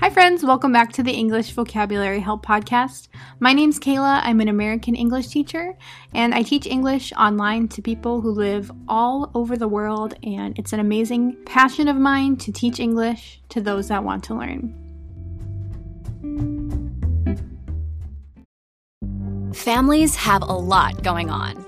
Hi, friends. Welcome back to the English Vocabulary Help Podcast. My name's Kayla. I'm an American English teacher, and I teach English online to people who live all over the world. And it's an amazing passion of mine to teach English to those that want to learn. Families have a lot going on.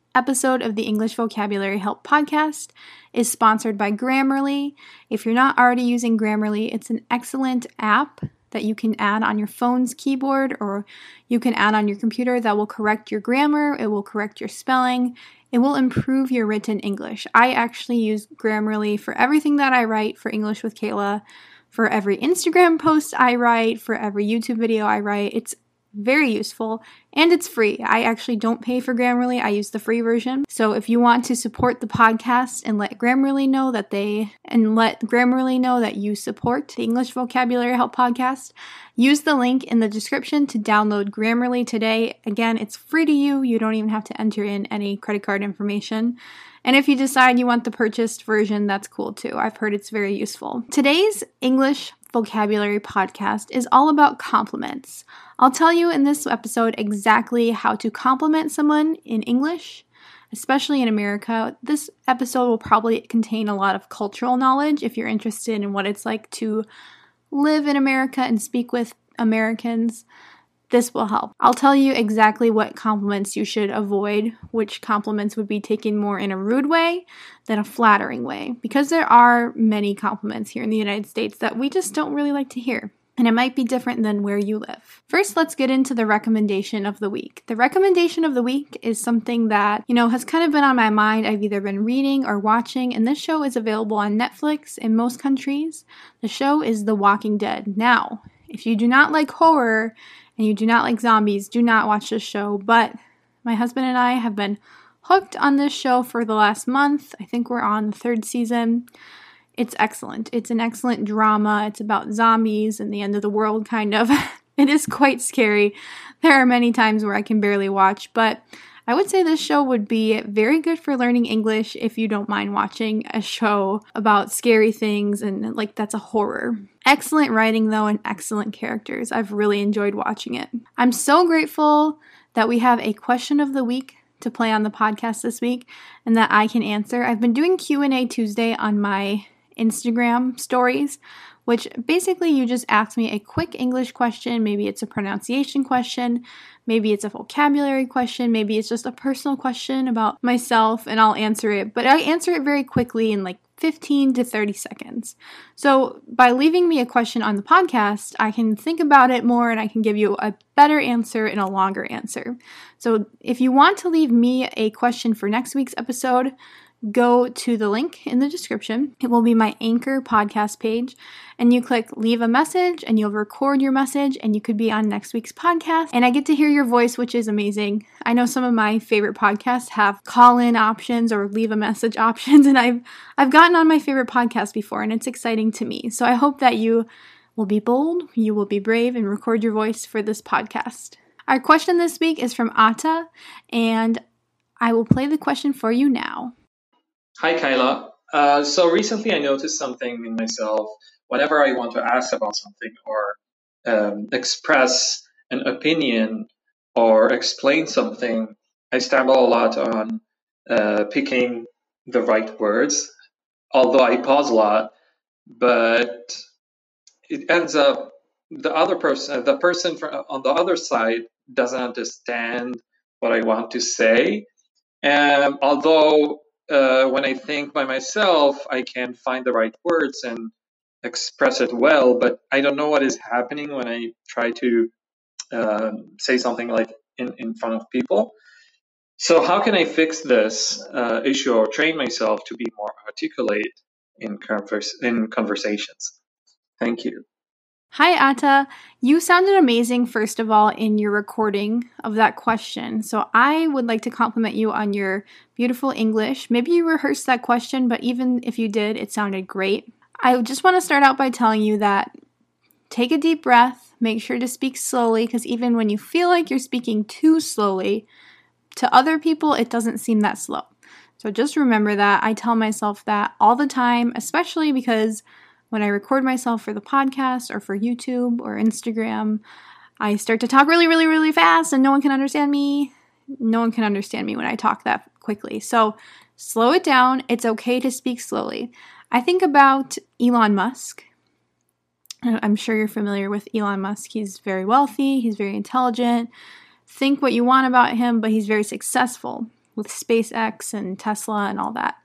episode of the English Vocabulary Help podcast is sponsored by Grammarly. If you're not already using Grammarly, it's an excellent app that you can add on your phone's keyboard or you can add on your computer that will correct your grammar, it will correct your spelling, it will improve your written English. I actually use Grammarly for everything that I write for English with Kayla, for every Instagram post I write, for every YouTube video I write. It's very useful and it's free. I actually don't pay for Grammarly. I use the free version. So if you want to support the podcast and let Grammarly know that they and let Grammarly know that you support the English Vocabulary Help podcast, use the link in the description to download Grammarly today. Again, it's free to you. You don't even have to enter in any credit card information. And if you decide you want the purchased version, that's cool too. I've heard it's very useful. Today's English vocabulary podcast is all about compliments. I'll tell you in this episode exactly how to compliment someone in English, especially in America. This episode will probably contain a lot of cultural knowledge if you're interested in what it's like to live in America and speak with Americans. This will help. I'll tell you exactly what compliments you should avoid, which compliments would be taken more in a rude way than a flattering way, because there are many compliments here in the United States that we just don't really like to hear. And it might be different than where you live. First, let's get into the recommendation of the week. The recommendation of the week is something that, you know, has kind of been on my mind. I've either been reading or watching, and this show is available on Netflix in most countries. The show is The Walking Dead. Now, if you do not like horror and you do not like zombies, do not watch this show. But my husband and I have been hooked on this show for the last month. I think we're on the third season. It's excellent. It's an excellent drama. It's about zombies and the end of the world, kind of. it is quite scary. There are many times where I can barely watch, but I would say this show would be very good for learning English if you don't mind watching a show about scary things and like that's a horror. Excellent writing though and excellent characters. I've really enjoyed watching it. I'm so grateful that we have a question of the week to play on the podcast this week and that I can answer. I've been doing Q&A Tuesday on my Instagram stories which basically you just ask me a quick English question. Maybe it's a pronunciation question, maybe it's a vocabulary question, maybe it's just a personal question about myself, and I'll answer it. But I answer it very quickly in like 15 to 30 seconds. So, by leaving me a question on the podcast, I can think about it more and I can give you a better answer and a longer answer. So, if you want to leave me a question for next week's episode, go to the link in the description. It will be my Anchor podcast page, and you click leave a message, and you'll record your message, and you could be on next week's podcast. And I get to hear your voice, which is amazing. I know some of my favorite podcasts have call in options or leave a message options, and I've I've gotten on my favorite podcast before, and it's exciting to me. So I hope that you will be bold, you will be brave, and record your voice for this podcast. Our question this week is from Atta, and I will play the question for you now. Hi, Kyla. Uh, so recently I noticed something in myself. Whenever I want to ask about something or um, express an opinion or explain something, I stumble a lot on uh, picking the right words. Although I pause a lot, but it ends up the other person, the person on the other side, doesn't understand what I want to say. And although uh, when I think by myself, I can find the right words and express it well, but I don't know what is happening when I try to uh, say something like in, in front of people. So, how can I fix this uh, issue or train myself to be more articulate in, converse, in conversations? Thank you. Hi, Atta. You sounded amazing, first of all, in your recording of that question. So I would like to compliment you on your beautiful English. Maybe you rehearsed that question, but even if you did, it sounded great. I just want to start out by telling you that take a deep breath, make sure to speak slowly, because even when you feel like you're speaking too slowly, to other people, it doesn't seem that slow. So just remember that. I tell myself that all the time, especially because when I record myself for the podcast or for YouTube or Instagram, I start to talk really, really, really fast and no one can understand me. No one can understand me when I talk that quickly. So slow it down. It's okay to speak slowly. I think about Elon Musk. I'm sure you're familiar with Elon Musk. He's very wealthy, he's very intelligent. Think what you want about him, but he's very successful with SpaceX and Tesla and all that.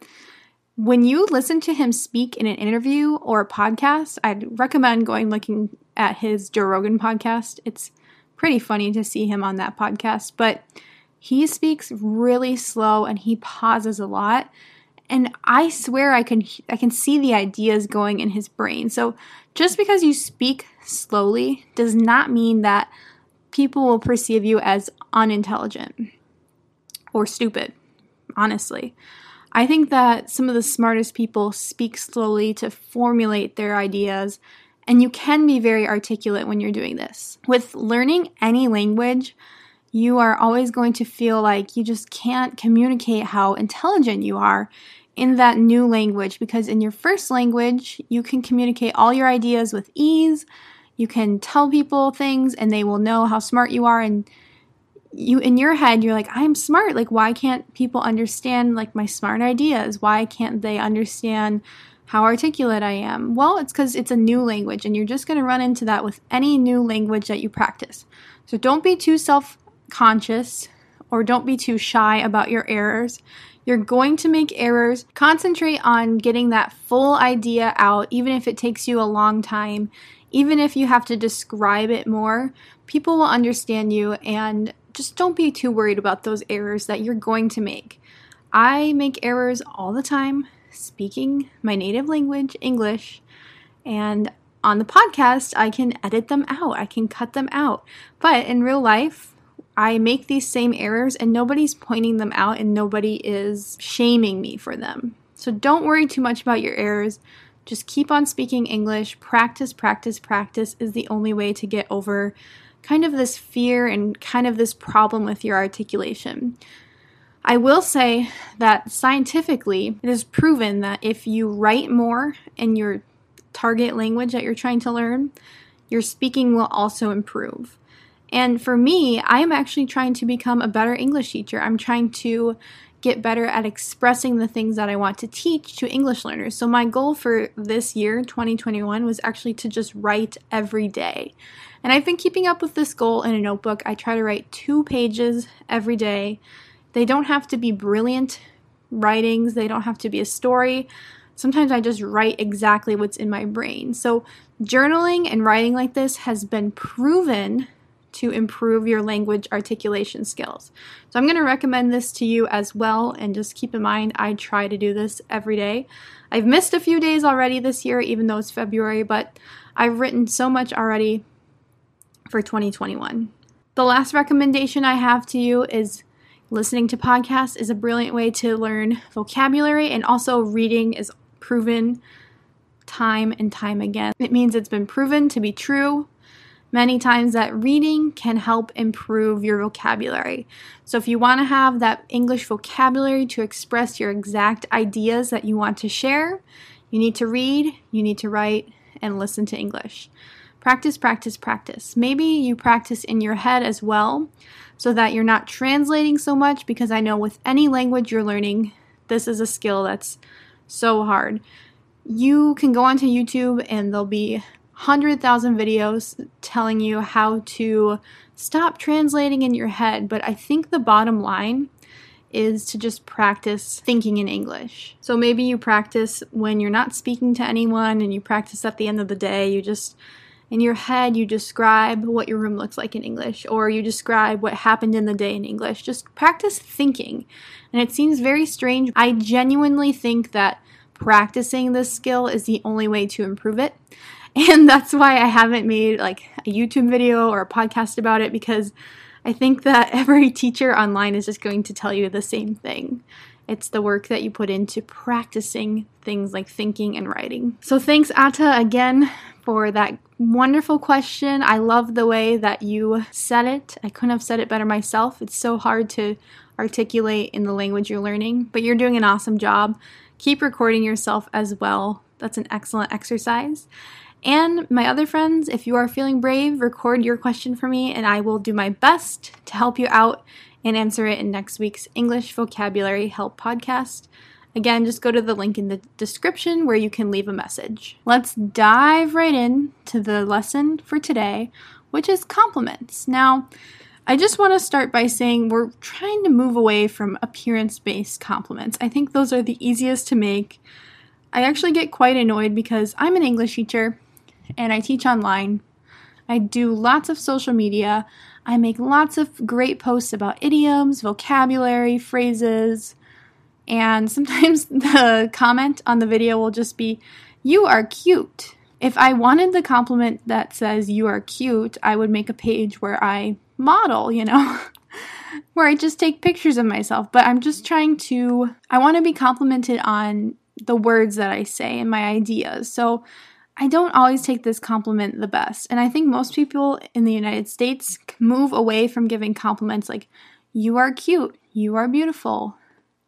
When you listen to him speak in an interview or a podcast, I'd recommend going looking at his Joe Rogan podcast. It's pretty funny to see him on that podcast, but he speaks really slow and he pauses a lot. And I swear I can I can see the ideas going in his brain. So just because you speak slowly does not mean that people will perceive you as unintelligent or stupid, honestly. I think that some of the smartest people speak slowly to formulate their ideas, and you can be very articulate when you're doing this. With learning any language, you are always going to feel like you just can't communicate how intelligent you are in that new language because in your first language, you can communicate all your ideas with ease. You can tell people things and they will know how smart you are and you in your head you're like i'm smart. Like why can't people understand like my smart ideas? Why can't they understand how articulate i am? Well it's because it's a new language and you're just going to run into that with any new language that you practice. So don't be too self-conscious or don't be too shy about your errors. You're going to make errors. Concentrate on getting that full idea out even if it takes you a long time. Even if you have to describe it more people will understand you and just don't be too worried about those errors that you're going to make. I make errors all the time speaking my native language, English, and on the podcast, I can edit them out, I can cut them out. But in real life, I make these same errors and nobody's pointing them out and nobody is shaming me for them. So don't worry too much about your errors. Just keep on speaking English. Practice, practice, practice is the only way to get over kind of this fear and kind of this problem with your articulation. I will say that scientifically, it is proven that if you write more in your target language that you're trying to learn, your speaking will also improve. And for me, I am actually trying to become a better English teacher. I'm trying to get better at expressing the things that I want to teach to English learners. So, my goal for this year, 2021, was actually to just write every day. And I've been keeping up with this goal in a notebook. I try to write two pages every day. They don't have to be brilliant writings, they don't have to be a story. Sometimes I just write exactly what's in my brain. So, journaling and writing like this has been proven to improve your language articulation skills. So, I'm going to recommend this to you as well. And just keep in mind, I try to do this every day. I've missed a few days already this year, even though it's February, but I've written so much already for 2021. The last recommendation I have to you is listening to podcasts is a brilliant way to learn vocabulary and also reading is proven time and time again. It means it's been proven to be true many times that reading can help improve your vocabulary. So, if you want to have that English vocabulary to express your exact ideas that you want to share, you need to read, you need to write, and listen to English. Practice, practice, practice. Maybe you practice in your head as well so that you're not translating so much because I know with any language you're learning, this is a skill that's so hard. You can go onto YouTube and there'll be 100,000 videos telling you how to stop translating in your head, but I think the bottom line is to just practice thinking in English. So maybe you practice when you're not speaking to anyone and you practice at the end of the day. You just in your head you describe what your room looks like in English or you describe what happened in the day in English. Just practice thinking. And it seems very strange. I genuinely think that practicing this skill is the only way to improve it. And that's why I haven't made like a YouTube video or a podcast about it because I think that every teacher online is just going to tell you the same thing. It's the work that you put into practicing things like thinking and writing. So thanks Atta again for that wonderful question. I love the way that you said it. I couldn't have said it better myself. It's so hard to articulate in the language you're learning, but you're doing an awesome job. Keep recording yourself as well. That's an excellent exercise. And my other friends, if you are feeling brave, record your question for me and I will do my best to help you out and answer it in next week's English Vocabulary Help podcast. Again, just go to the link in the description where you can leave a message. Let's dive right in to the lesson for today, which is compliments. Now, I just want to start by saying we're trying to move away from appearance based compliments. I think those are the easiest to make. I actually get quite annoyed because I'm an English teacher and I teach online. I do lots of social media. I make lots of great posts about idioms, vocabulary, phrases, and sometimes the comment on the video will just be, You are cute. If I wanted the compliment that says, You are cute, I would make a page where I model, you know, where I just take pictures of myself. But I'm just trying to, I want to be complimented on the words that I say and my ideas. So I don't always take this compliment the best. And I think most people in the United States move away from giving compliments like, You are cute, you are beautiful,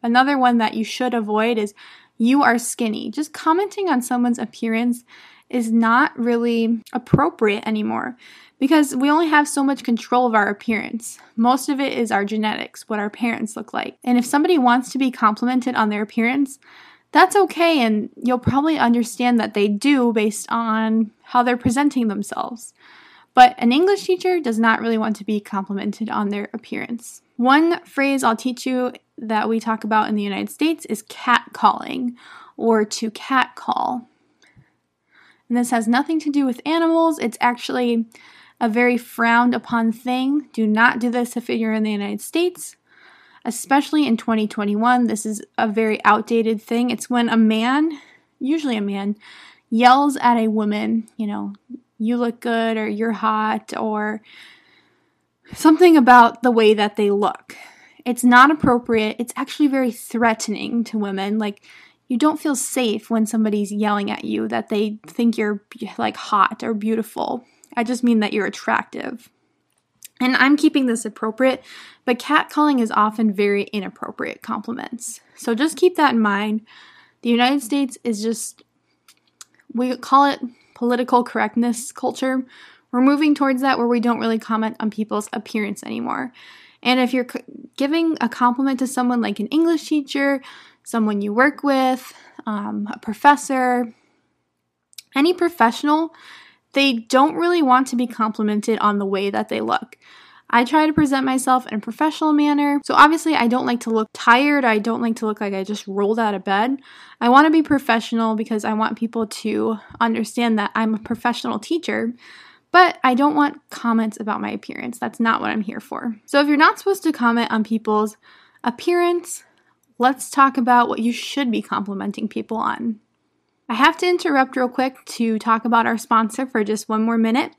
Another one that you should avoid is you are skinny. Just commenting on someone's appearance is not really appropriate anymore because we only have so much control of our appearance. Most of it is our genetics, what our parents look like. And if somebody wants to be complimented on their appearance, that's okay, and you'll probably understand that they do based on how they're presenting themselves. But an English teacher does not really want to be complimented on their appearance. One phrase I'll teach you that we talk about in the United States is catcalling or to catcall. And this has nothing to do with animals, it's actually a very frowned upon thing. Do not do this if you're in the United States, especially in 2021. This is a very outdated thing. It's when a man, usually a man, yells at a woman, you know, you look good or you're hot or something about the way that they look. It's not appropriate. It's actually very threatening to women. Like, you don't feel safe when somebody's yelling at you that they think you're like hot or beautiful. I just mean that you're attractive. And I'm keeping this appropriate, but catcalling is often very inappropriate compliments. So just keep that in mind. The United States is just, we call it political correctness culture, we're moving towards that where we don't really comment on people's appearance anymore. And if you're giving a compliment to someone like an English teacher, someone you work with, um, a professor, any professional, they don't really want to be complimented on the way that they look. I try to present myself in a professional manner. So obviously, I don't like to look tired. I don't like to look like I just rolled out of bed. I want to be professional because I want people to understand that I'm a professional teacher. But I don't want comments about my appearance. That's not what I'm here for. So if you're not supposed to comment on people's appearance, let's talk about what you should be complimenting people on. I have to interrupt real quick to talk about our sponsor for just one more minute.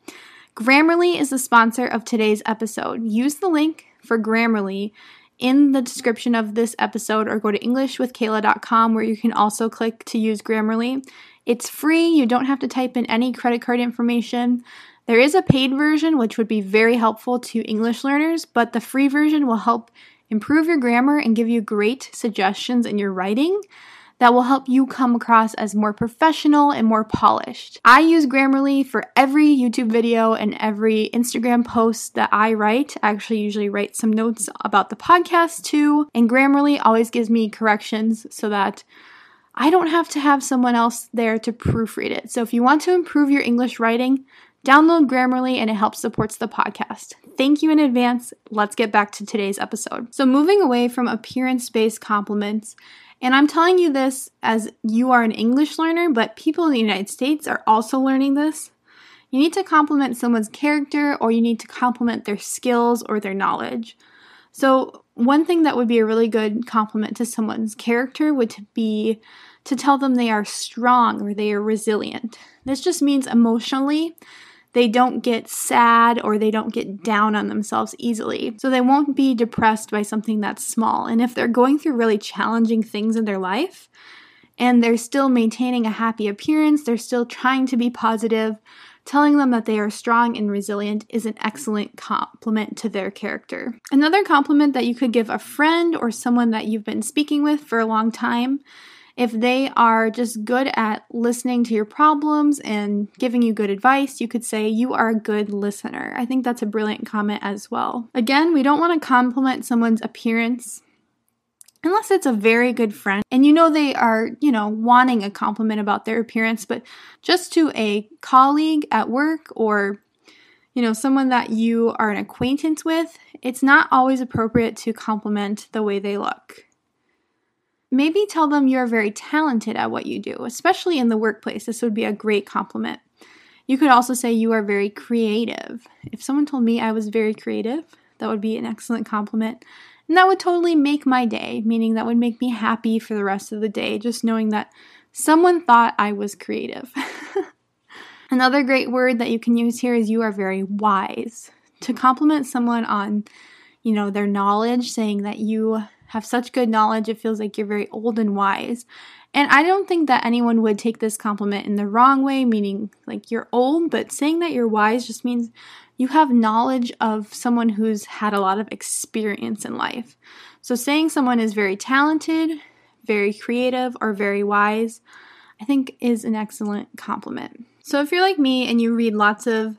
Grammarly is the sponsor of today's episode. Use the link for Grammarly in the description of this episode or go to englishwithkayla.com where you can also click to use Grammarly. It's free, you don't have to type in any credit card information. There is a paid version, which would be very helpful to English learners, but the free version will help improve your grammar and give you great suggestions in your writing that will help you come across as more professional and more polished. I use Grammarly for every YouTube video and every Instagram post that I write. I actually usually write some notes about the podcast too, and Grammarly always gives me corrections so that I don't have to have someone else there to proofread it. So if you want to improve your English writing, Download Grammarly and it helps supports the podcast. Thank you in advance. Let's get back to today's episode. So, moving away from appearance-based compliments, and I'm telling you this as you are an English learner, but people in the United States are also learning this. You need to compliment someone's character or you need to compliment their skills or their knowledge. So, one thing that would be a really good compliment to someone's character would be to tell them they are strong or they are resilient. This just means emotionally they don't get sad or they don't get down on themselves easily. So they won't be depressed by something that's small. And if they're going through really challenging things in their life and they're still maintaining a happy appearance, they're still trying to be positive, telling them that they are strong and resilient is an excellent compliment to their character. Another compliment that you could give a friend or someone that you've been speaking with for a long time if they are just good at listening to your problems and giving you good advice, you could say, You are a good listener. I think that's a brilliant comment as well. Again, we don't want to compliment someone's appearance unless it's a very good friend and you know they are, you know, wanting a compliment about their appearance, but just to a colleague at work or you know, someone that you are an acquaintance with, it's not always appropriate to compliment the way they look. Maybe tell them you're very talented at what you do, especially in the workplace. This would be a great compliment. You could also say you are very creative. If someone told me I was very creative, that would be an excellent compliment. And that would totally make my day, meaning that would make me happy for the rest of the day, just knowing that someone thought I was creative. Another great word that you can use here is you are very wise. To compliment someone on, you know, their knowledge, saying that you have such good knowledge, it feels like you're very old and wise. And I don't think that anyone would take this compliment in the wrong way, meaning like you're old, but saying that you're wise just means you have knowledge of someone who's had a lot of experience in life. So saying someone is very talented, very creative, or very wise, I think is an excellent compliment. So if you're like me and you read lots of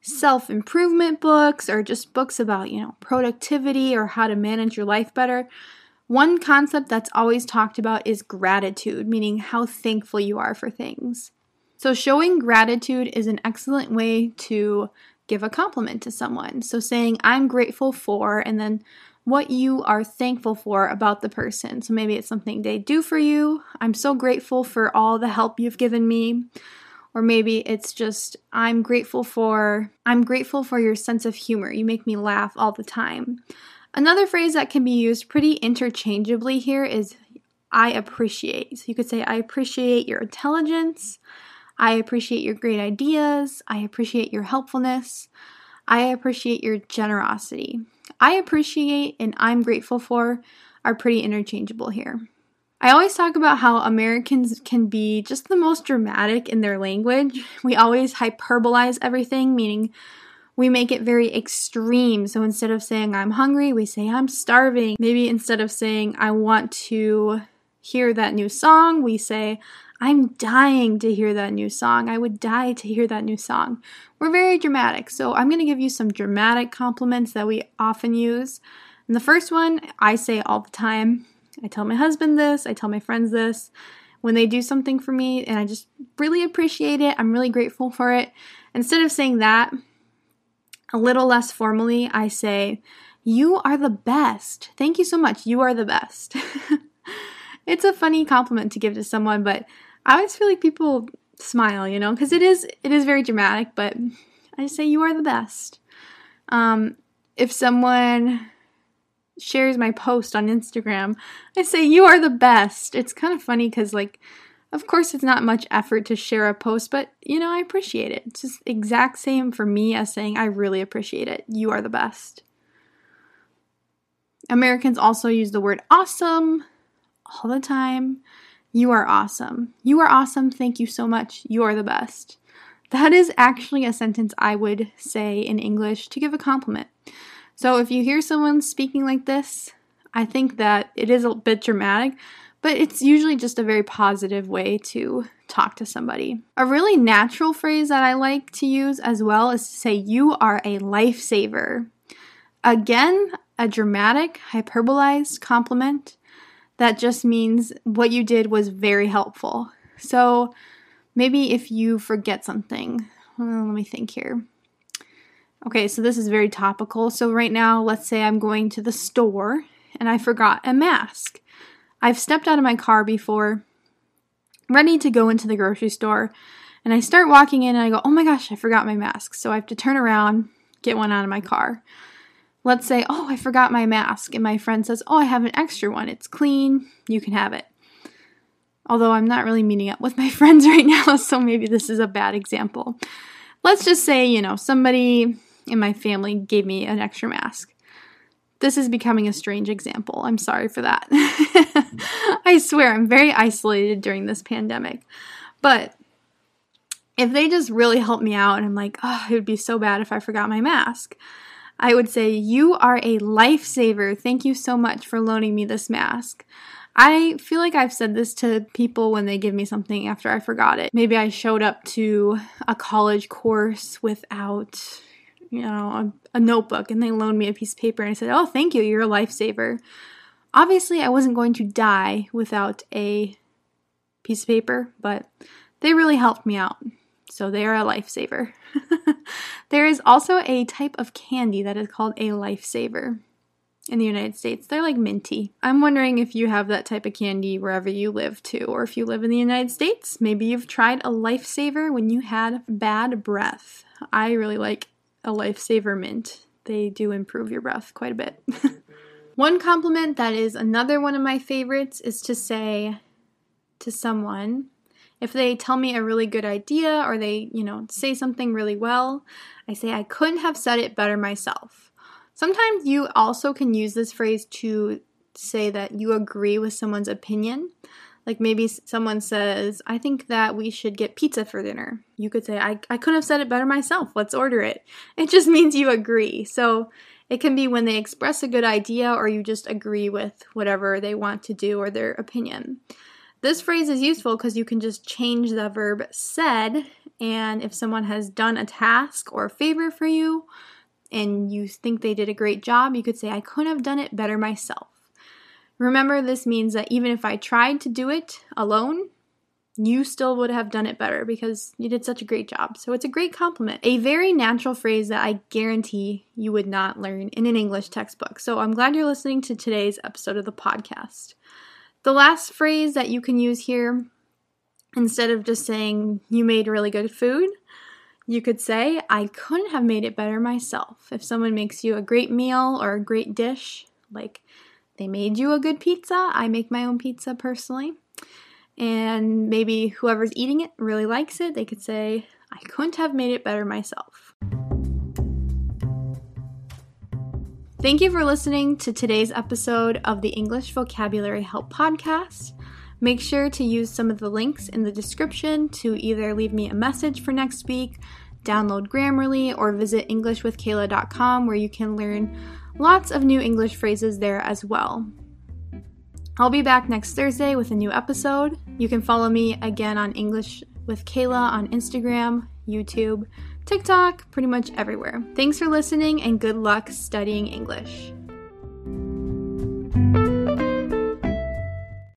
self improvement books or just books about, you know, productivity or how to manage your life better, one concept that's always talked about is gratitude, meaning how thankful you are for things. So, showing gratitude is an excellent way to give a compliment to someone. So, saying, I'm grateful for, and then what you are thankful for about the person. So, maybe it's something they do for you. I'm so grateful for all the help you've given me or maybe it's just I'm grateful for I'm grateful for your sense of humor. You make me laugh all the time. Another phrase that can be used pretty interchangeably here is I appreciate. You could say I appreciate your intelligence. I appreciate your great ideas. I appreciate your helpfulness. I appreciate your generosity. I appreciate and I'm grateful for are pretty interchangeable here. I always talk about how Americans can be just the most dramatic in their language. We always hyperbolize everything, meaning we make it very extreme. So instead of saying I'm hungry, we say I'm starving. Maybe instead of saying I want to hear that new song, we say I'm dying to hear that new song. I would die to hear that new song. We're very dramatic. So I'm going to give you some dramatic compliments that we often use. And the first one I say all the time I tell my husband this, I tell my friends this. When they do something for me and I just really appreciate it, I'm really grateful for it. Instead of saying that, a little less formally, I say, You are the best. Thank you so much. You are the best. it's a funny compliment to give to someone, but I always feel like people smile, you know, because it is it is very dramatic, but I say you are the best. Um, if someone shares my post on Instagram, I say, You are the best. It's kind of funny because, like, of course, it's not much effort to share a post, but you know, I appreciate it. It's just exact same for me as saying, I really appreciate it. You are the best. Americans also use the word awesome all the time. You are awesome. You are awesome. Thank you so much. You are the best. That is actually a sentence I would say in English to give a compliment. So if you hear someone speaking like this, I think that it is a bit dramatic, but it's usually just a very positive way to talk to somebody. A really natural phrase that I like to use as well is to say, You are a lifesaver. Again, a dramatic, hyperbolized compliment that just means what you did was very helpful. So maybe if you forget something, well, let me think here. Okay, so this is very topical. So, right now, let's say I'm going to the store and I forgot a mask. I've stepped out of my car before, ready to go into the grocery store, and I start walking in and I go, oh my gosh, I forgot my mask. So, I have to turn around, get one out of my car. Let's say, oh, I forgot my mask, and my friend says, oh, I have an extra one. It's clean, you can have it. Although I'm not really meeting up with my friends right now, so maybe this is a bad example. Let's just say, you know, somebody in my family gave me an extra mask. This is becoming a strange example. I'm sorry for that. I swear, I'm very isolated during this pandemic. But if they just really help me out and I'm like, oh, it would be so bad if I forgot my mask, I would say, You are a lifesaver. Thank you so much for loaning me this mask. I feel like I've said this to people when they give me something after I forgot it. Maybe I showed up to a college course without, you know, a, a notebook and they loaned me a piece of paper and I said, Oh, thank you, you're a lifesaver. Obviously, I wasn't going to die without a piece of paper, but they really helped me out. So they are a lifesaver. there is also a type of candy that is called a lifesaver in the United States. They're like minty. I'm wondering if you have that type of candy wherever you live too, or if you live in the United States, maybe you've tried a lifesaver when you had bad breath. I really like a lifesaver mint. They do improve your breath quite a bit. one compliment that is another one of my favorites is to say to someone, if they tell me a really good idea or they, you know, say something really well, I say, I couldn't have said it better myself. Sometimes you also can use this phrase to say that you agree with someone's opinion. Like maybe someone says, I think that we should get pizza for dinner. You could say, I, I couldn't have said it better myself. Let's order it. It just means you agree. So it can be when they express a good idea or you just agree with whatever they want to do or their opinion. This phrase is useful because you can just change the verb said, and if someone has done a task or a favor for you and you think they did a great job, you could say, I couldn't have done it better myself. Remember, this means that even if I tried to do it alone, you still would have done it better because you did such a great job. So it's a great compliment. A very natural phrase that I guarantee you would not learn in an English textbook. So I'm glad you're listening to today's episode of the podcast. The last phrase that you can use here, instead of just saying, you made really good food, you could say, I couldn't have made it better myself. If someone makes you a great meal or a great dish, like they made you a good pizza, I make my own pizza personally, and maybe whoever's eating it really likes it, they could say, I couldn't have made it better myself. Thank you for listening to today's episode of the English Vocabulary Help Podcast. Make sure to use some of the links in the description to either leave me a message for next week, download Grammarly, or visit EnglishWithKayla.com where you can learn lots of new English phrases there as well. I'll be back next Thursday with a new episode. You can follow me again on English with Kayla on Instagram, YouTube, TikTok, pretty much everywhere. Thanks for listening and good luck studying English.